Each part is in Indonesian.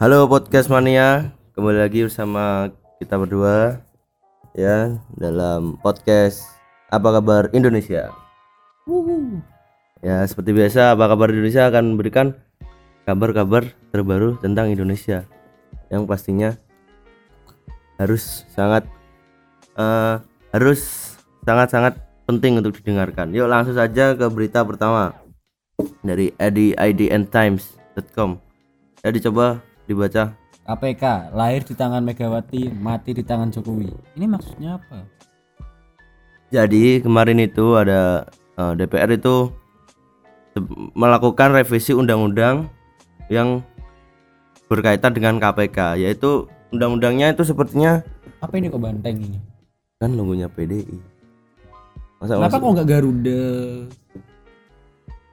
Halo podcast mania, kembali lagi bersama kita berdua ya dalam podcast apa kabar Indonesia. Ya seperti biasa apa kabar Indonesia akan memberikan kabar-kabar terbaru tentang Indonesia yang pastinya harus sangat eh, harus sangat-sangat penting untuk didengarkan. Yuk langsung saja ke berita pertama dari idntimes.com. Ya dicoba dibaca KPK lahir di tangan Megawati, mati di tangan Jokowi. Ini maksudnya apa? Jadi kemarin itu ada eh, DPR itu melakukan revisi undang-undang yang berkaitan dengan KPK, yaitu undang-undangnya itu sepertinya Apa ini kok banteng ini? kan logonya PDI. Masa Kenapa kok nggak Garuda?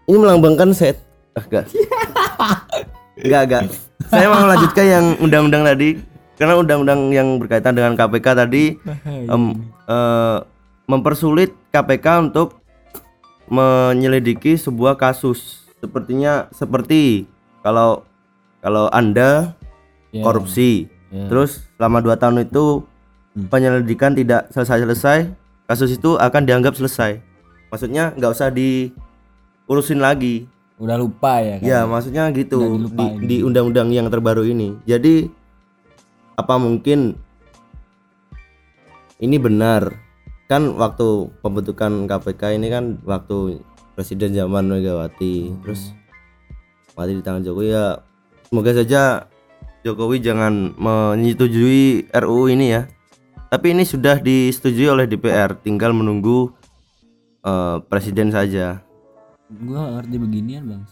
ini melambangkan set? Ah, enggak. enggak. Saya mau melanjutkan yang undang-undang tadi karena undang-undang yang berkaitan dengan KPK tadi em, eh, mempersulit KPK untuk menyelidiki sebuah kasus. Sepertinya seperti kalau kalau Anda Ya, korupsi, ya. terus selama dua tahun itu Hmm. penyelidikan tidak selesai-selesai, kasus itu akan dianggap selesai. Maksudnya nggak usah diurusin lagi. Udah lupa ya kan? Ya, maksudnya gitu di, di undang-undang yang terbaru ini. Jadi apa mungkin ini benar? Kan waktu pembentukan KPK ini kan waktu Presiden zaman Megawati, terus mati di tangan Jokowi ya. Semoga saja Jokowi jangan menyetujui RUU ini ya. Tapi ini sudah disetujui oleh DPR, tinggal menunggu eh, presiden saja. Gua ngerti beginian bang.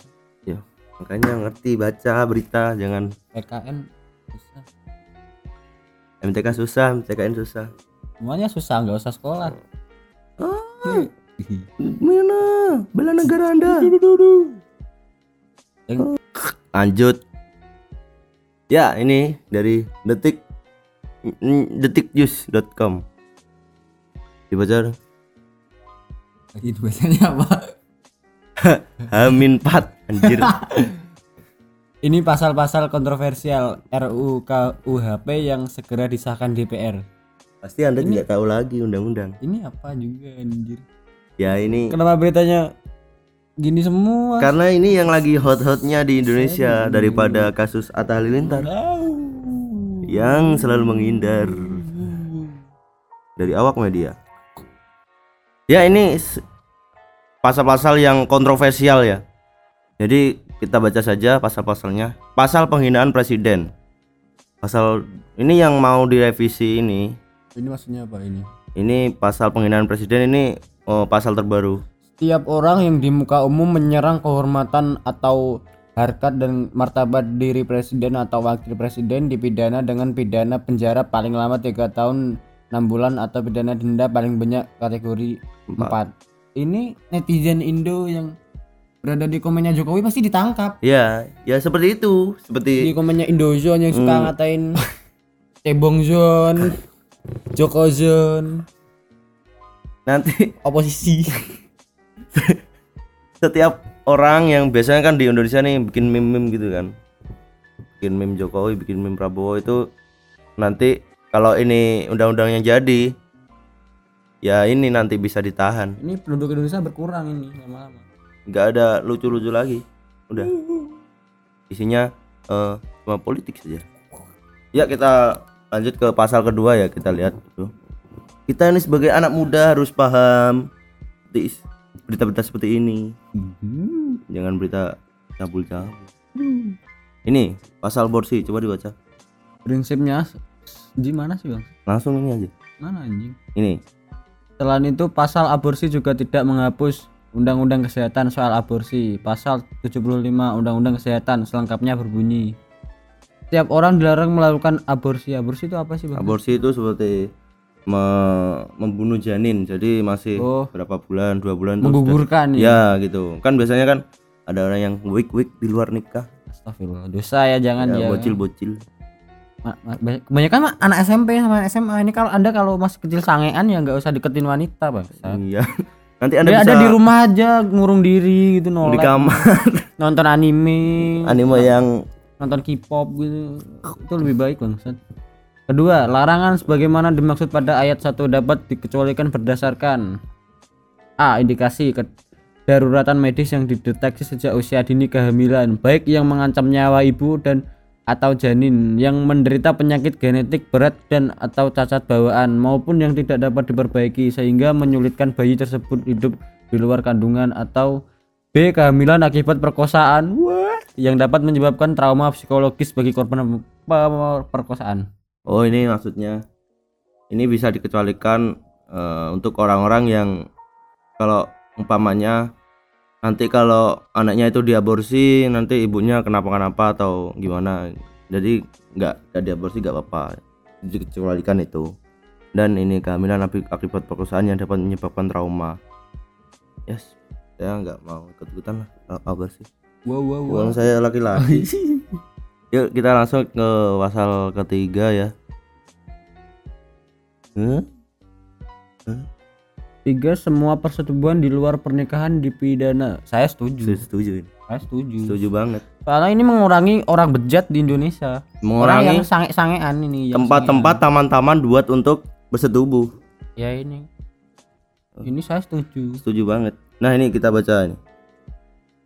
Ya, makanya ngerti baca berita, jangan PKN susah. MTK susah, MTKN susah. Semuanya susah nggak usah sekolah. Ah, mana bela negara Anda? Yang- Lanjut. Ya, ini dari detik detiknews.com. Dibaca dong. Itu biasanya apa? Hamin 4 anjir. Ini pasal-pasal kontroversial RUU KUHP yang segera disahkan DPR. Pasti Anda tidak tahu lagi undang-undang. Ini apa juga anjir? Ya, ini Kenapa beritanya gini semua? karena ini yang lagi hot-hotnya di Indonesia daripada kasus Atta Halilintar yang selalu menghindar dari awak media. Ya ini pasal-pasal yang kontroversial ya. Jadi kita baca saja pasal-pasalnya. Pasal penghinaan presiden. Pasal ini yang mau direvisi ini. Ini maksudnya apa ini? Ini pasal penghinaan presiden ini oh, pasal terbaru. Setiap orang yang di muka umum menyerang kehormatan atau harkat dan martabat diri presiden atau wakil presiden dipidana dengan pidana penjara paling lama tiga tahun 6 bulan atau pidana denda paling banyak kategori 4. Ini netizen Indo yang berada di komennya Jokowi pasti ditangkap. Ya, ya seperti itu. Seperti Di komennya Indozone yang suka ngatain Cebong Zone, Joko Zone, nanti oposisi. setiap orang yang biasanya kan di Indonesia nih bikin meme-meme gitu kan bikin meme Jokowi bikin meme Prabowo itu nanti kalau ini undang-undangnya jadi ya ini nanti bisa ditahan. Ini penduduk Indonesia berkurang ini lama-lama. nggak ada lucu-lucu lagi. Udah. Isinya eh, cuma politik saja. Ya kita lanjut ke pasal kedua ya kita lihat tuh kita ini sebagai anak muda harus paham berita-berita seperti ini. Jangan berita cabul-cabul. Ini pasal borsi coba dibaca. Prinsipnya di mana sih bang? langsung ini aja. Mana anjing? ini Selain itu pasal aborsi juga tidak menghapus Undang-Undang Kesehatan soal aborsi. Pasal 75 Undang-Undang Kesehatan selengkapnya berbunyi Setiap orang dilarang melakukan aborsi. Aborsi itu apa sih bang? aborsi itu seperti me- membunuh janin jadi masih Oh. berapa bulan dua bulan Menggugurkan sudah- ya. ya gitu kan biasanya kan ada orang yang week di luar nikah Astagfirullah. Dosa ya jangan ya, ya. bocil bocil Ma- ma- banyak- kebanyakan mah anak SMP sama SMA ini kalau anda kalau masih kecil sangean ya nggak usah deketin wanita bang. iya. Nanti anda Dia bisa ada di rumah aja ngurung diri gitu di nolak kamar. Nonton anime. Anime yang nonton K-pop gitu. Itu lebih baik bangsat kedua larangan sebagaimana dimaksud pada ayat 1 dapat dikecualikan berdasarkan a indikasi kedaruratan medis yang dideteksi sejak usia dini kehamilan baik yang mengancam nyawa ibu dan atau janin yang menderita penyakit genetik berat dan atau cacat bawaan maupun yang tidak dapat diperbaiki sehingga menyulitkan bayi tersebut hidup di luar kandungan atau B kehamilan akibat perkosaan. Wah, yang dapat menyebabkan trauma psikologis bagi korban pe- perkosaan. Oh ini maksudnya. Ini bisa dikecualikan eh, untuk orang-orang yang kalau umpamanya nanti kalau anaknya itu diaborsi nanti ibunya kenapa-kenapa atau gimana. Jadi nggak diaborsi nggak apa-apa. Dikecualikan itu. Dan ini kehamilan aki- akibat perkosaan yang dapat menyebabkan trauma. Yes saya nggak mau ikut-ikutan lah a- aborsi Wow wow uang saya laki-laki. Yuk kita langsung ke pasal ketiga ya. Huh? Tiga semua persetubuhan di luar pernikahan dipidana. Saya setuju. Saya setuju. Saya setuju. Setuju banget. Soalnya ini mengurangi orang bejat di Indonesia. Orang yang Mengurangi sange-sangean ini. tempat-tempat taman-taman buat untuk bersetubuh. Ya ini. Ini saya setuju. Setuju banget. Nah, ini kita baca ini.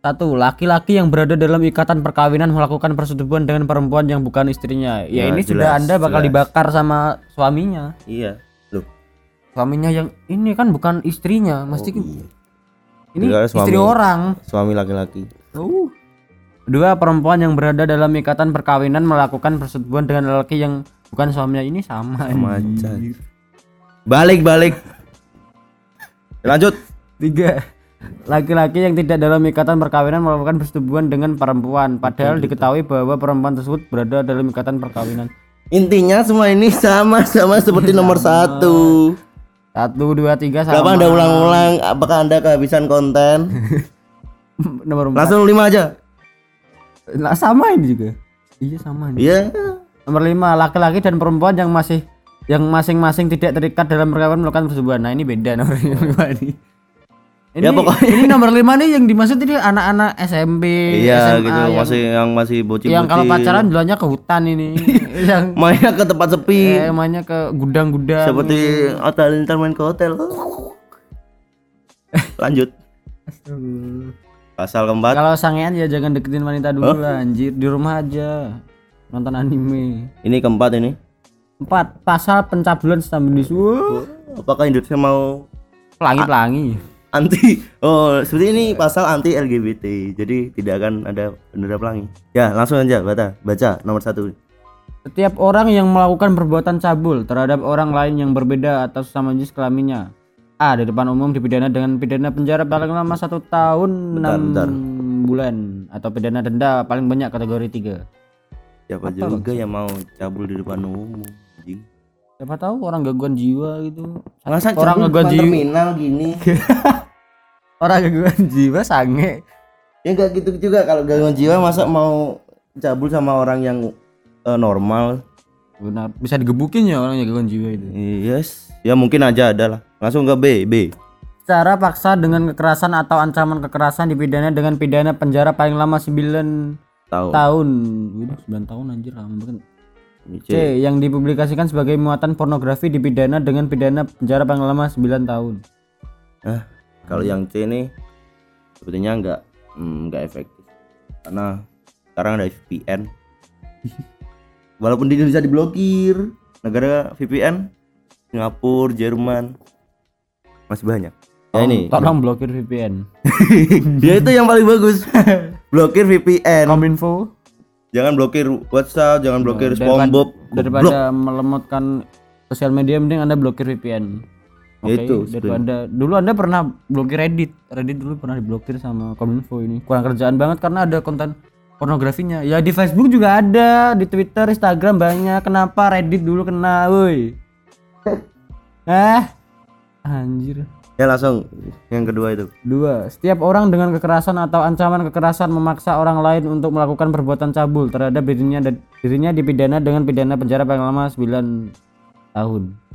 Satu, laki-laki yang berada dalam ikatan perkawinan melakukan persetubuhan dengan perempuan yang bukan istrinya. Ya, Ya, ini jelas, sudah Anda bakal jelas. dibakar sama suaminya. Iya. Suaminya yang ini kan bukan istrinya, mesti Oh, iya. ini Kira istri suami. orang. Suami laki-laki. Uh. Dua, perempuan yang berada dalam ikatan perkawinan melakukan persetubuhan dengan lelaki yang bukan suaminya ini sama. Sama aja. Balik, balik. Lanjut. Tiga, laki-laki yang tidak dalam ikatan perkawinan melakukan persetubuhan dengan perempuan, padahal diketahui bahwa perempuan tersebut berada dalam ikatan perkawinan. Intinya semua ini sama-sama seperti nomor satu. Satu, dua, tiga, sama. Kenapa anda ulang-ulang? Apakah anda kehabisan konten? Nomor empat. Langsung lima aja. Lah, sama ini juga. Iya sama ini. Iya. Nomor lima, laki-laki dan perempuan yang masih yang masing-masing tidak terikat dalam perkawinan melakukan persetubuhan. Nah ini beda nomor lima ini. Ini, Ya, pokoknya- ini nomor lima nih yang dimaksud ini anak-anak SMP, Iya SMA gitu yang, masih yang masih bocil-bocil. yang kalau pacaran dulunya ke hutan ini, yang mainnya ke tempat sepi. eh, mainnya ke gudang-gudang. Seperti hotel Inter main ke hotel. Lanjut. Pasal keempat. Kalau sangean ya jangan deketin wanita dulu lah, anjir di rumah aja nonton anime. Ini keempat ini. Empat pasal pencabulan stabilis. Wah, Apakah Indonesia mau pelangi-pelangi. Anti? Oh, seperti ini pasal anti LGBT. Jadi tidak akan ada bendera pelangi. Ya, langsung aja baca. Baca nomor satu. Setiap orang yang melakukan perbuatan cabul terhadap orang lain yang berbeda atau sesama jenis kelaminnya A. Di depan umum dipidana dengan pidana penjara paling lama satu tahun Bentar, enam bentar. bulan atau pidana denda paling banyak kategori tiga. Siapa juga yang mau cabul di depan umum? Anjing. Siapa tahu orang gangguan jiwa gitu. Masa Orang ngegaji- depan terminal gini? Orang gangguan jiwa sange. ya enggak gitu juga kalau gangguan jiwa masa mau cabul sama orang yang eh, normal? Benar, bisa digebukin ya orang yang gangguan jiwa itu. Yes. Ya mungkin aja ada lah. Langsung ke B, B. Secara paksa dengan kekerasan atau ancaman kekerasan dipidana dengan pidana penjara paling lama 9 Tahu. tahun. Udah 9 tahun anjir lama banget. C. C. Yang dipublikasikan sebagai muatan pornografi dipidana dengan pidana penjara paling lama 9 tahun. Nah, kalau yang C ini sepertinya enggak hmm, enggak efektif. Karena sekarang ada VPN. Walaupun di Indonesia diblokir, negara VPN Singapura, Jerman masih banyak. Ya ini. Tolong blokir VPN. ya itu yang paling bagus. blokir VPN. Kominfo Jangan blokir WhatsApp, jangan blokir daripada- SpongeBob. Goblok. daripada melemotkan sosial media mending Anda blokir VPN. Ya Oke, itu, daripada dulu Anda pernah blokir Reddit. Reddit dulu pernah diblokir sama Kominfo ini. Kurang kerjaan banget karena ada konten pornografinya. Ya di Facebook juga ada, di Twitter, Instagram banyak. Kenapa Reddit dulu kena, woi? eh, anjir. Ya langsung yang kedua itu. Dua, setiap orang dengan kekerasan atau ancaman kekerasan memaksa orang lain untuk melakukan perbuatan cabul terhadap dirinya dan dirinya dipidana dengan pidana penjara paling lama 9 tahun.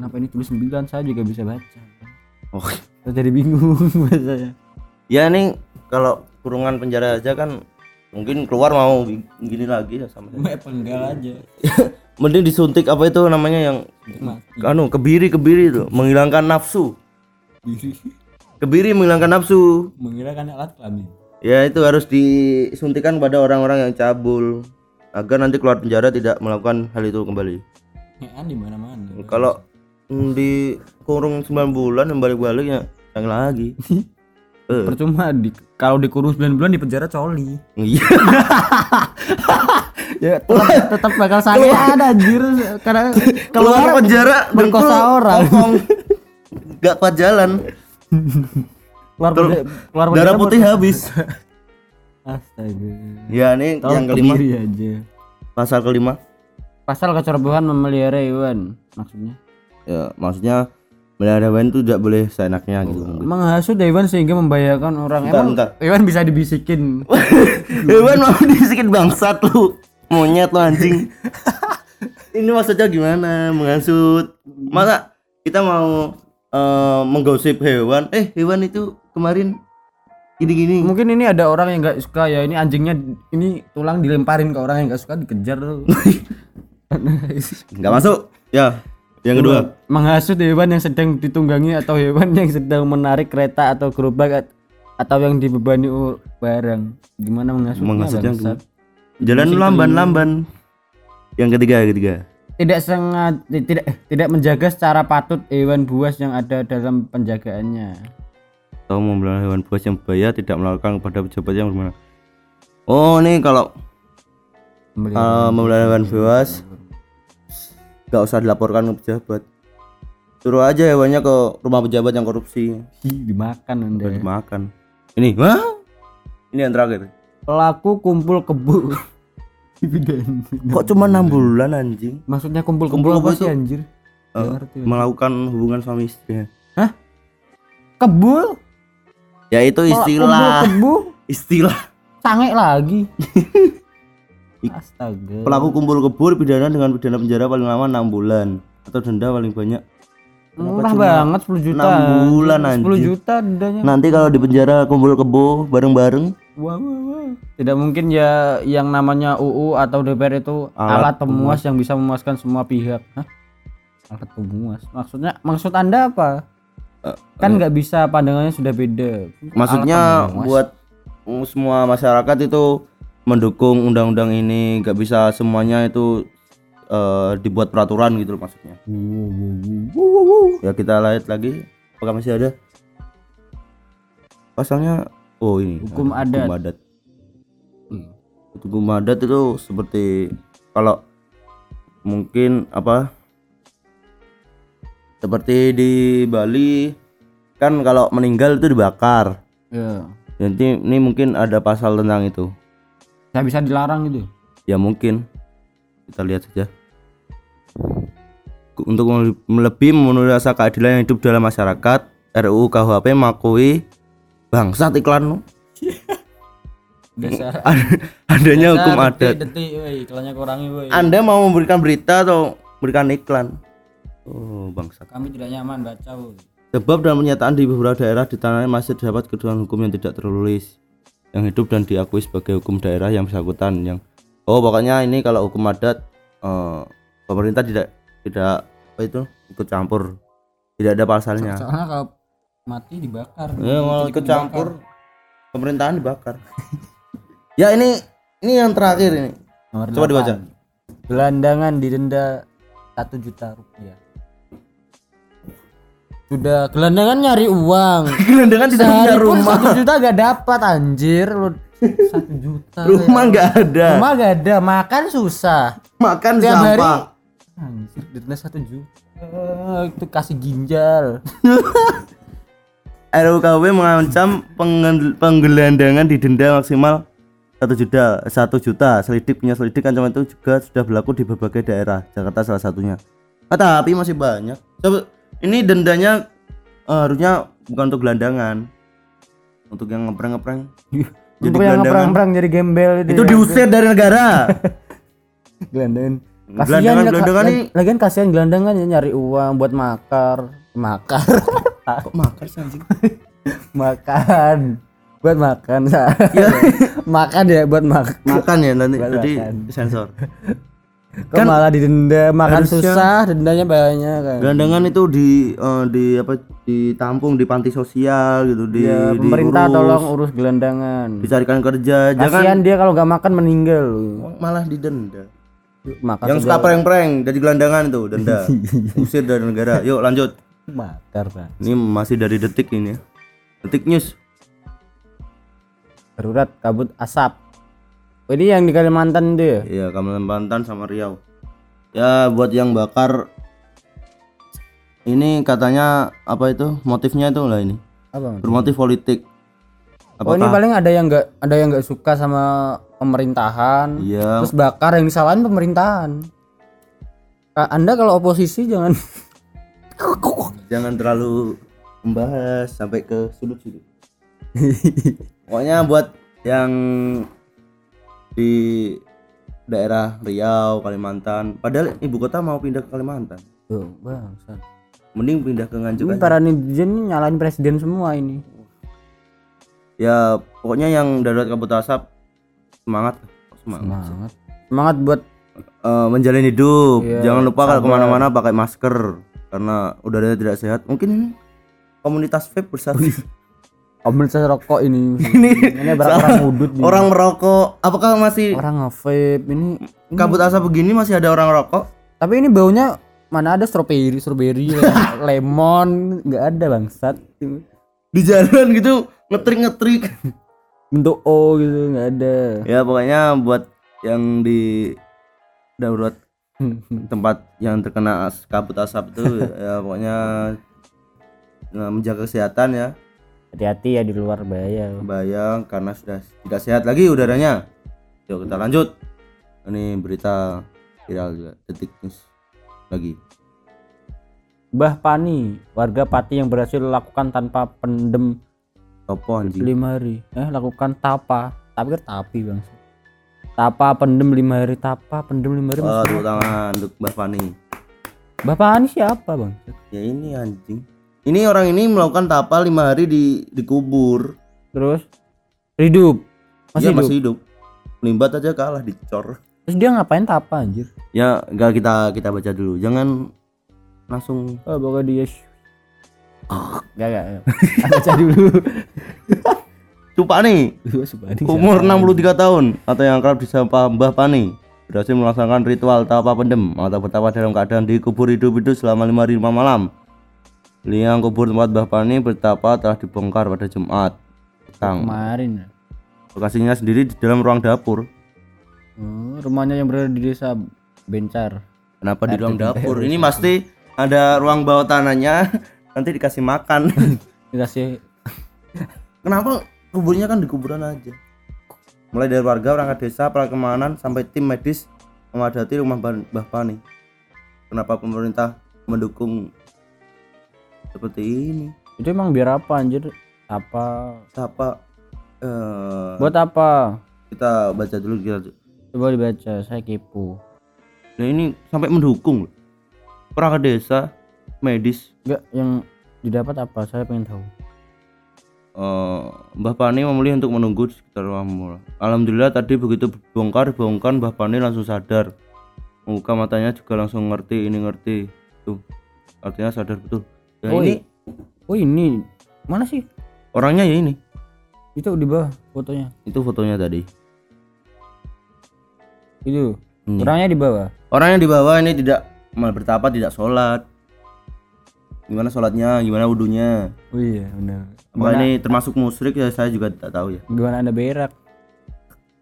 Kenapa ini tulis 9? Saya juga bisa baca. Oh. Saya jadi bingung bahasanya. Ya ini kalau kurungan penjara aja kan mungkin keluar mau gini lagi ya sama penggal aja. mending disuntik apa itu namanya yang Mati. anu kebiri kebiri itu menghilangkan nafsu kebiri menghilangkan nafsu Mengira kan alat kelamin. ya itu harus disuntikan pada orang-orang yang cabul agar nanti keluar penjara tidak melakukan hal itu kembali Ngean di mana-mana. kalau di kurung 9 bulan yang balik-balik ya yang lagi eh, Percuma di kalau dikurung 9 bulan di penjara coli. iya Ya tetap, tetap bakal sakit ada anjir karena keluar penjara berkosa orang. nggak kuat jalan keluar keluar darah putih habis Astaga. ya ini Tolong yang kelima aja. pasal kelima Pasal kecerobohan memelihara hewan maksudnya. Ya maksudnya melihara hewan itu tidak boleh seenaknya gitu. Menghasut hewan sehingga membahayakan orang. Bentar, Emang bentar. hewan bisa dibisikin. hewan mau dibisikin bangsat lu. Monyet lu anjing. Ini maksudnya gimana? Menghasut. Masa kita mau eh, menggosip hewan? Eh hewan itu kemarin gini-gini. Mungkin ini ada orang yang nggak suka ya. Ini anjingnya ini tulang dilemparin ke orang yang nggak suka dikejar tuh. nggak masuk. Ya yang kedua menghasut hewan yang sedang ditunggangi atau hewan yang sedang menarik kereta atau gerobak at- atau yang dibebani barang. Gimana menghasutnya? menghasutnya bangsat? jalan lamban-lamban yang ketiga yang ketiga Tidak sengaja tidak eh, tidak menjaga secara patut hewan buas yang ada dalam penjagaannya. atau memelihara hewan buas yang bahaya tidak melakukan kepada pejabat yang berwenang oh ini kalau Memelihara. uh, memelihara hewan buas nggak usah dilaporkan ke pejabat suruh aja hewannya ke rumah pejabat yang korupsi dimakan anda. udah dimakan ini wah ini yang terakhir Pelaku kumpul kebu. Dividen. kok cuma enam bulan anjing Maksudnya kumpul Kumpul kebu apa sih anjir? Nggak ngerti. melakukan hubungan suami istri Hah? Kebul? ya itu Kumpul istilah kebu? istilah Sange lagi. Astaga. pelaku kumpul kebur pidana dengan pidana penjara paling lama enam bulan atau denda paling banyak Murah banget 10 juta. enam bulan, 10 anjing? juta dendanya. nanti kalau di penjara kumpul kebo bareng-bareng Wah, wah, wah. Tidak mungkin ya yang namanya UU atau DPR itu alat, Alat pemuas yang bisa memuaskan semua pihak. Hah? Alat pemuas. Maksudnya maksud Anda apa? Eh, kan nggak bisa pandangannya sudah beda. maksudnya buat semua masyarakat itu mendukung undang-undang ini nggak bisa semuanya itu eh, dibuat peraturan gitu loh maksudnya ya kita lihat lagi apakah masih ada pasalnya oh ini Hukum ada adat. hukum adat Hmm. hukum adat itu seperti kalau mungkin apa seperti di Bali kan kalau meninggal itu dibakar Ya. jadi ini mungkin ada pasal tentang itu Nggak bisa dilarang gitu. ya mungkin kita lihat saja untuk lebih memenuhi rasa keadilan yang hidup dalam masyarakat RUU KUHP mengakui bangsat iklan lu. Biasa. adanya hukum adat Detik, iklannya kurangi. Anda mau memberikan berita atau memberikan iklan oh bangsat Kami tidak nyaman baca, sebab dalam pernyataan di beberapa daerah di tanah air masih terdapat kedudukan hukum yang tidak tertulis yang hidup dan diakui sebagai hukum daerah yang bersangkutan yang oh pokoknya ini kalau hukum adat eh, pemerintah tidak tidak apa itu ikut campur tidak ada pasalnya Soalnya kalau mati dibakar. ya mau Ikut campur pemerintahan dibakar ya ini ini yang terakhir ini Nomor Coba dibaca. delapan. Gelandangan didenda satu juta rupiah. Sudah gelandangan nyari uang. gelandangan tidak punya rumah. satu juta gak dapat anjir. Lu satu juta rumah ya. nggak ada. Rumah gak ada makan susah. Makan Tiap hari- sampah. Anjir denda satu juta. Itu kasih ginjal. RUKW mengancam penggelandangan didenda maksimal satu juta satu juta. Selidik punya selidik ancaman itu juga sudah berlaku di berbagai daerah. Jakarta salah satunya. Ah, tapi masih banyak. Coba, ini dendanya eh, harusnya bukan untuk gelandangan. Untuk yang ngeprank jadi untuk yang gelandangan. ngeperang-perang jadi gembel itu diusir dari negara. Gelandangan. Kasihan Gelandangan- ya, gelandangan nih- lagian kasihan gelandangan ya nyari uang buat makar. Makar? Kok makar sih anjing? Makan. Buat makan makan ya buat makan makan ya nanti Buat jadi makan. sensor kok malah didenda makan harusnya- susah dendanya banyak kan? Gelandangan itu di eh, di apa ditampung di panti sosial gitu di, ya, pemerintah diurus, tolong urus gelandangan. Dicarikan kerja jangan kasihan dia kalau nggak makan meninggal. Malah didenda. Makan yang suka prank-prank jadi gelandangan itu denda. Usir dari negara. Yuk lanjut. Makar Pak. ini masih dari detik ini ya. Detik news. Darurat kabut asap Oh, ini yang di Kalimantan itu ya Iya, Kalimantan sama Riau. Ya, buat yang bakar ini katanya apa itu? Motifnya itu lah ini. apa Mas? Bermotif politik. oh ini paling ada yang nggak ada yang nggak suka sama pemerintahan Iya, terus bakar yang disalahin pemerintahan anda kalau oposisi jangan jangan terlalu membahas sampai ke sudut-sudut. Pokoknya buat yang di daerah Riau, Kalimantan. Padahal ibu kota mau pindah ke Kalimantan. Tuh, bangsat. Mending pindah ke Nganjuk Ini aja. para netizen nyalain presiden semua ini. Ya, pokoknya yang darurat kabut asap semangat. Semangat. Semangat. Semangat buat Eh, menjalin hidup. Iya, Jangan lupa kalau ke mana-mana pakai masker karena udaranya tidak sehat. Mungkin ini komunitas vape bersatu. komunitas rokok ini. Ini ini barang orang udut nih. orang merokok. Apakah masih orang nge-vape ini. ini- kabut asap begini masih ada orang rokok? Tapi ini baunya mana ada strawberry, strawberry, le- lemon, nggak ada bangsat. Di jalan gitu ngetrik-ngetrik. Bentuk O gitu nggak ada. ya pokoknya buat yang di darurat tempat yang terkena as- kabut asap itu ya pokoknya eh, menjaga kesehatan ya. Hati-hati ya di luar bahaya. Bayang karena sudah tidak sehat lagi udaranya. Yuk kita lanjut. Ini berita viral juga detik news lagi. Mbah Pani, warga Pati yang berhasil lakukan tanpa pendem Topo anjing. lima hari. Eh lakukan tapa, tapi kan tapi bang. Tapa pendem lima hari, tapa pendem lima hari. Oh, tangan untuk Mbah Fani. Mbah Pani siapa bang? Ya ini anjing. Ini orang ini melakukan tapa lima hari di dikubur. Terus hidup, Masih masih hidup. masih hidup. Limbat aja kalah dicor. Terus dia ngapain tapa anjir? Ya enggak kita kita baca dulu. Jangan langsung Oh pokoknya dia. Gak gak. gak. Baca dulu. Tupak nih. Umur 63 tahun atau yang kerap disapa Mbah Pani berhasil melaksanakan ritual tapa pendem atau bertapa dalam keadaan dikubur hidup-hidup selama lima hari lima malam. Liang kubur tempat Mbah Pani bertapa telah dibongkar pada Jumat petang. Kemarin. Lokasinya sendiri di dalam ruang dapur. Oh, rumahnya yang berada di desa Bencar. Kenapa di ruang dapur? Ini pasti ada ruang bawah tanahnya. Nanti dikasih makan. Dikasih Kenapa kuburnya kan di kuburan aja? Mulai dari warga, perangkat desa, perangkat keamanan, sampai tim medis memadati rumah Mbah Pani. Kenapa pemerintah mendukung seperti ini? itu emang biar apa anjir? Apa? Siapa? Eh, Buat apa? kita baca dulu kita. Coba dibaca, saya kepo. Nah ini sampai mendukung loh. Perangkat desa, medis. Enggak, yang didapat apa? Saya pengen tahu. Eh, Mbah Pani memilih untuk menunggu di sekitar mall. Alhamdulillah tadi begitu bongkar bongkar Mbah Pani langsung sadar. Muka matanya juga langsung ngerti ini ngerti. Tuh. Artinya sadar betul. Ya Oh, ini Oh ini mana sih? orangnya ya ini. Itu di bawah fotonya. Itu fotonya tadi. Itu. Ini. Orangnya di bawah. Orangnya di bawah ini tidak mal bertapa tidak sholat. Gimana sholatnya? Gimana wudhunya? Oh iya, benar. Apakah ini termasuk musyrik ya saya juga tidak tahu ya. Gimana ada berak?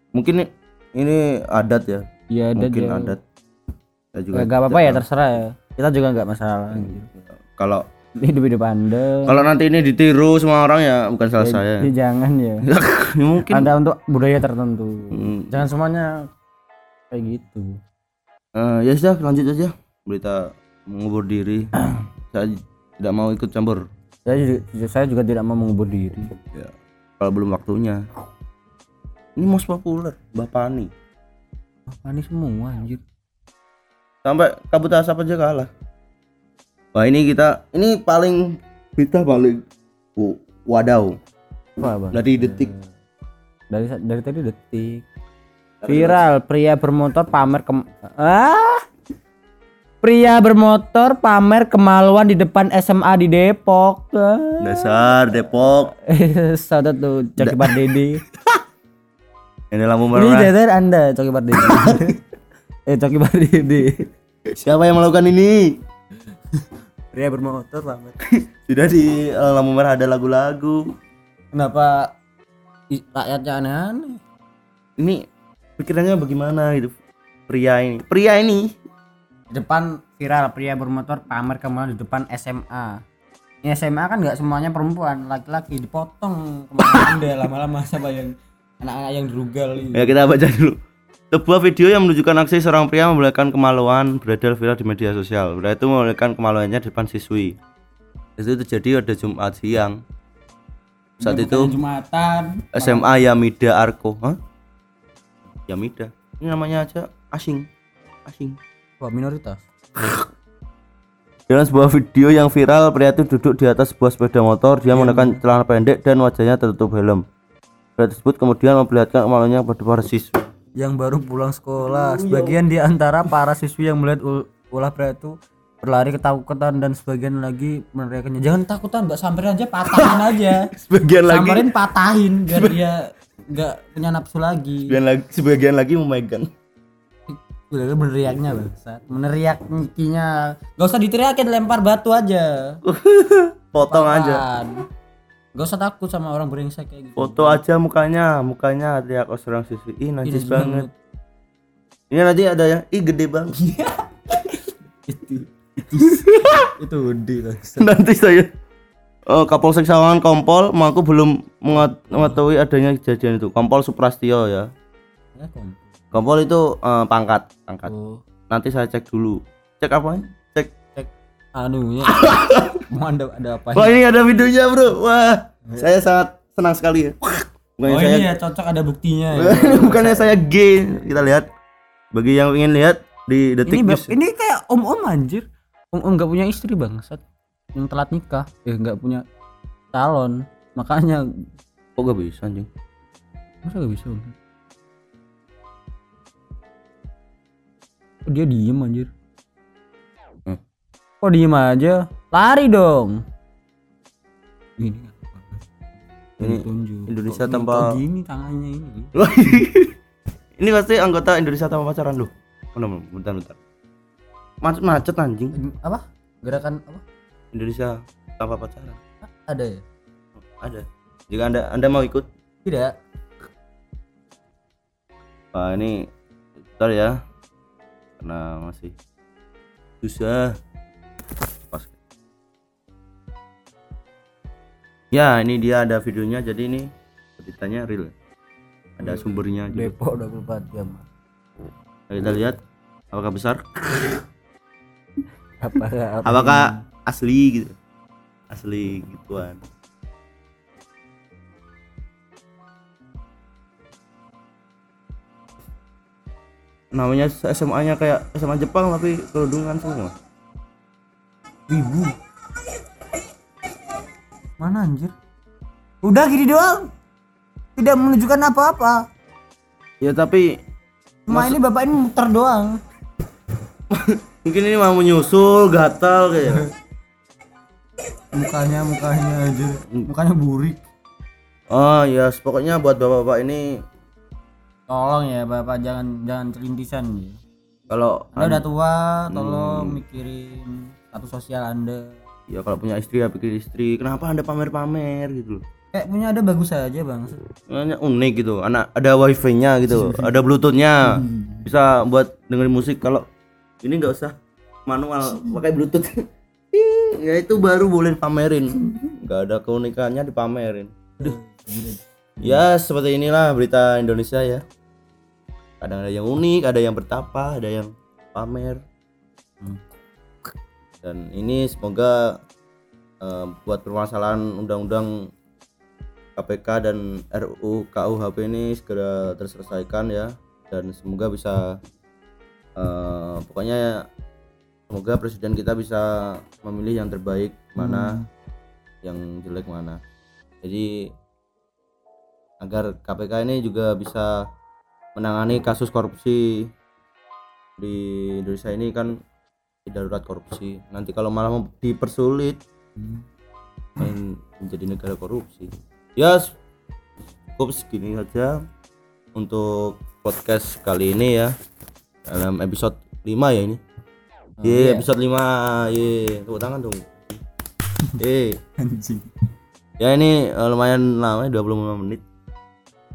Mungkin ini- ini adat ya. Iya ada Mungkin dia. adat. Saya juga Gak, apa-apa ya terserah ya. Kita juga nggak masalah. gitu. Kalau Hidup-hidup anda. Kalau nanti ini ditiru semua orang ya bukan salah saya. Ya, jangan ya. Ya, mungkin. Anda untuk budaya tertentu. Hmm. Jangan semuanya kayak gitu. Eh, ya sudah lanjut aja berita mengubur diri. saya tidak mau ikut campur. Saya juga, saya juga tidak mau mengubur diri. Ya, kalau belum waktunya. Ini most populer, Mbah Pani. Apa nih semua anjir? Sampai kabut asap aja kalah. Wah ini kita ini paling berita paling w- wadaw Wah, Bang. Dari detik. Dari dari tadi detik. Viral pria bermotor pamer ke ah Pria bermotor pamer kemaluan di depan SMA di Depok. Ah. Dasar Depok. Saudara tuh Coki Pardede. Ini lampu Ini merah. dasar Anda Coki Pardede. eh Coki Pardede. Siapa yang melakukan ini? Pria bermotor pamer. Sudah di eh, lampu merah ada lagu-lagu. Kenapa rakyatnya aneh-aneh? Ini pikirannya bagaimana gitu? Pria ini. Pria ini Di depan viral pria bermotor pamer kemaluan di depan SMA. Ini SMA kan nggak semuanya perempuan, laki-laki dipotong ke mana lama-lama siapa yang anak-anak yang dirugal ini. Ya kita baca dulu. Sebuah video yang menunjukkan aksi seorang pria memperlihatkan kemaluan beredar viral di media sosial. Pria itu memperlihatkan kemaluannya di depan siswi. Itu terjadi pada Jumat siang. Saat Ini itu bukan Jumatan. SMA Yamida Arko. Hah? Yamida. Ini namanya aja asing. Asing. Wah, minoritas. Dalam sebuah video yang viral, pria itu duduk di atas sebuah sepeda motor. Dia menggunakan celana pendek dan wajahnya tertutup helm. Pria tersebut kemudian memperlihatkan kemaluannya kepada para siswi. Yang baru pulang sekolah, sebagian di antara para siswi yang melihat ul- ulah pria itu berlari ketakutan dan sebagian lagi meneriakannya jangan takutan mbak. Samperin aja patahin aja. Sebagian lagi, samperin patahin biar dia nggak punya nafsu lagi. Sebagian lagi, sebagian lagi memegang. udah meneriaknya bangsat meneriaknya gak usah diteriakin lempar batu aja. Potong aja. Gak usah takut sama orang brengsek kayak gitu Foto aja mukanya, mukanya teriak seorang siswi. Ih, najis najis banget. Ini nanti ada yang, ih gede banget. itu itu itu gede nanti saya eh, Kapolsek Sawangan Kompol mengaku belum mengat- mengetahui adanya kejadian itu. Kompol Suprastio ya. Ya, kom. Kompol itu eh, pangkat, pangkat. Oh, Nanti saya cek dulu. Cek apa? Anunya mau ada ada apa Wah, ini ada videonya, Bro. Wah, saya sangat senang sekali ya. Bukannya oh saya ini ya cocok ada buktinya ya. bukannya saya gay. Kita lihat. Bagi yang ingin lihat di detik ini ini kayak om om anjir om om nggak punya istri bangsat yang telat nikah ya nggak punya calon makanya Kok gak bisa anjing? masa gak bisa om dia diem anjir. Kok diem aja lari dong ini Ini tunjuk Indonesia Kok- tanpa- kok gini tangannya ini ini pasti anggota Indonesia tanpa pacaran loh. Oh, no, bentar, bentar. Macet macet anjing. apa gerakan apa Indonesia tanpa pacaran. ada ya Ada. Jika anda anda mau ikut, tidak Wah ini bentar ya. Karena masih susah. Ya ini dia ada videonya jadi ini beritanya real. Ada sumbernya juga. Depok 24 jam Nah, Kita lihat apakah besar, apa apakah asli gitu, asli gituan. Namanya SMA-nya kayak SMA Jepang tapi kerudungan semua. Wibu. Mana anjir? Udah gini doang. Tidak menunjukkan apa-apa. Ya tapi Cuma ini bapak ini muter doang. mungkin ini mau menyusul gatal kayak. Mukanya mukanya aja. Mukanya burik. Oh ya, pokoknya buat bapak-bapak ini Tolong ya bapak jangan jangan celintisan ya. kalau Anda udah tua, tolong mikirin status sosial Anda. ya kalau punya istri ya pikir istri, kenapa anda pamer-pamer gitu loh. Kayak punya ada bagus aja bang. Kayaknya unik gitu. Anak ada wifi-nya gitu, ada bluetooth-nya. Bisa buat dengerin musik kalau ini nggak usah manual, pakai bluetooth. Ya itu baru boleh pamerin. nggak ada keunikannya dipamerin. Aduh. Ya seperti inilah berita Indonesia ya. Kadang ada yang unik, ada yang bertapa, ada yang pamer. Hmm. Dan ini semoga eh, buat permasalahan undang-undang KPK dan RUU KUHP ini segera terselesaikan ya dan semoga bisa eh, pokoknya semoga presiden kita bisa memilih yang terbaik mana yang jelek mana jadi agar KPK ini juga bisa menangani kasus korupsi di Indonesia ini kan darurat korupsi. Nanti kalau malah dipersulit main menjadi negara korupsi. Ya cukup segini saja untuk podcast kali ini ya. Dalam episode 5 ya ini. Ye, episode 5 ye tepuk tangan dong. Eh Anjing. ya ini eh, lumayan lama ya, 25 menit.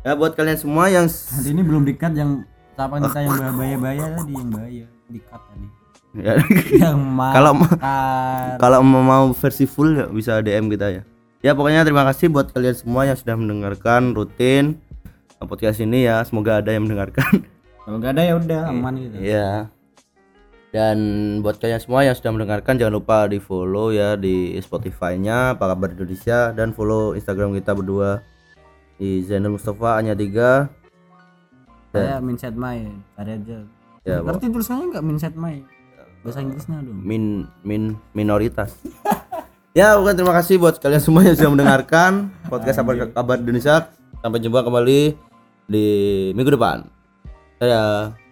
Ya buat kalian semua yang Nanti ini belum dikat yang ucapan kita yang bahaya-bahaya tadi yang bahaya dikat tadi. Ya, yang Kalau kalau mau versi full ya bisa DM kita ya ya pokoknya terima kasih buat kalian semua yang sudah mendengarkan rutin podcast ini ya semoga ada yang mendengarkan Kalau nggak ada ya udah aman gitu. Iya. Dan buat kalian semua yang sudah mendengarkan jangan lupa di follow ya di Spotify-nya Apa Kabar Indonesia dan follow Instagram kita berdua di Zainal Mustafa Anya 3 Saya mindset my cari aja. Ya, Berarti tulisannya nggak mindset my. Bahasa Inggrisnya dong. min min minoritas. ya, bukan terima kasih buat kalian semua yang sudah mendengarkan podcast Kabar Kabar Indonesia. Sampai jumpa kembali di minggu depan. Dadah.